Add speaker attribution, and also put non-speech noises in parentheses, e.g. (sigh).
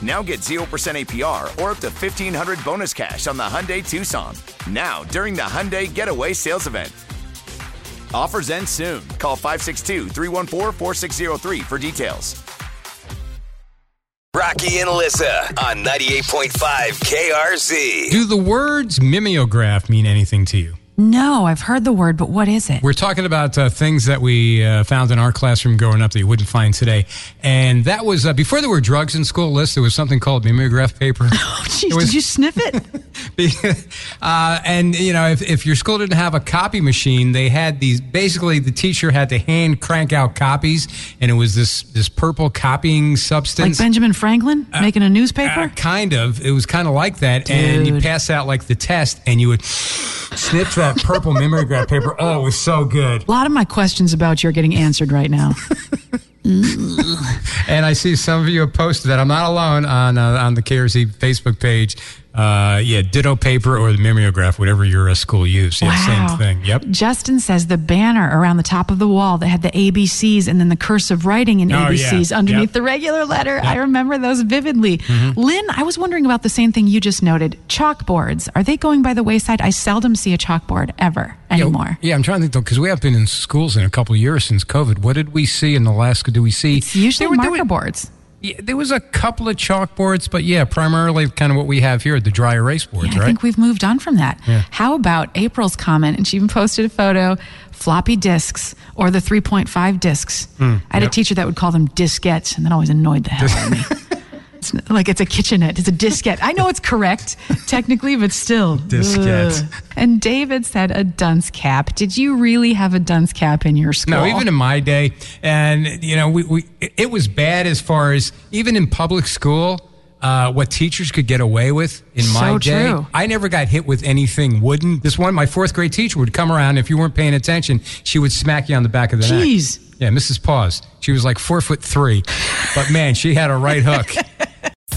Speaker 1: Now get 0% APR or up to 1500 bonus cash on the Hyundai Tucson. Now, during the Hyundai Getaway Sales Event. Offers end soon. Call 562 314 4603 for details.
Speaker 2: Rocky and Alyssa on 98.5 KRZ.
Speaker 3: Do the words mimeograph mean anything to you?
Speaker 4: No, I've heard the word, but what is it?
Speaker 3: We're talking about uh, things that we uh, found in our classroom growing up that you wouldn't find today. And that was uh, before there were drugs in school lists, there was something called mimeograph paper. (laughs)
Speaker 4: Oh, jeez, did you sniff
Speaker 3: it? (laughs) uh, and, you know, if, if your school didn't have a copy machine, they had these basically the teacher had to hand crank out copies, and it was this, this purple copying substance.
Speaker 4: Like Benjamin Franklin making a newspaper?
Speaker 3: Uh, kind of. It was kind of like that.
Speaker 4: Dude.
Speaker 3: And you pass out like the test, and you would sniff that purple mimeograph paper. Oh, it was so good.
Speaker 4: A lot of my questions about you are getting answered right now. (laughs)
Speaker 3: and I see some of you have posted that. I'm not alone on uh, on the KRZ Facebook page. Uh, yeah, ditto paper or the mimeograph, whatever your uh, school used. Yeah,
Speaker 4: Wow.
Speaker 3: same thing. Yep.
Speaker 4: Justin says the banner around the top of the wall that had the ABCs and then the cursive writing in
Speaker 3: Oh, yeah.
Speaker 4: ABCs underneath
Speaker 3: Yep.
Speaker 4: the regular letter. I remember those vividly.
Speaker 3: Mhm.
Speaker 4: Lynn, I was wondering about the same thing you just noted. Chalkboards, are they going by the wayside? I seldom see a chalkboard ever anymore.
Speaker 3: Yeah, I'm trying to think though, because we have been in schools in a couple of years since COVID. What did we see in Alaska? Do we see? It's
Speaker 4: usually marker boards.
Speaker 3: Yeah, there was a couple of chalkboards, but yeah, primarily kind of what we have here, the dry erase boards,
Speaker 4: I
Speaker 3: right?
Speaker 4: think we've moved on from that.
Speaker 3: Yeah.
Speaker 4: How about April's comment? And she even posted a photo floppy disks or the 3.5 disks.
Speaker 3: Hmm,
Speaker 4: I had
Speaker 3: yep.
Speaker 4: a teacher that would call them diskettes, and that always annoyed the hell out of me. (laughs) It's like it's a kitchenette. It's a diskette. I know it's correct (laughs) technically, but still.
Speaker 3: Diskette.
Speaker 4: Ugh. And David said a dunce cap. Did you really have a dunce cap in your school?
Speaker 3: No, even in my day, and you know, we, we it- was bad as far as even in public school. Uh, what teachers could get away with in my day.
Speaker 4: true.
Speaker 3: I never got hit with anything wooden. This one, my fourth grade teacher would come around. If you weren't paying attention, she would smack you on the back of the
Speaker 4: Jeez.
Speaker 3: neck. Yeah, Mrs. Paws. She was like four foot three, but man, she had a right hook. (laughs)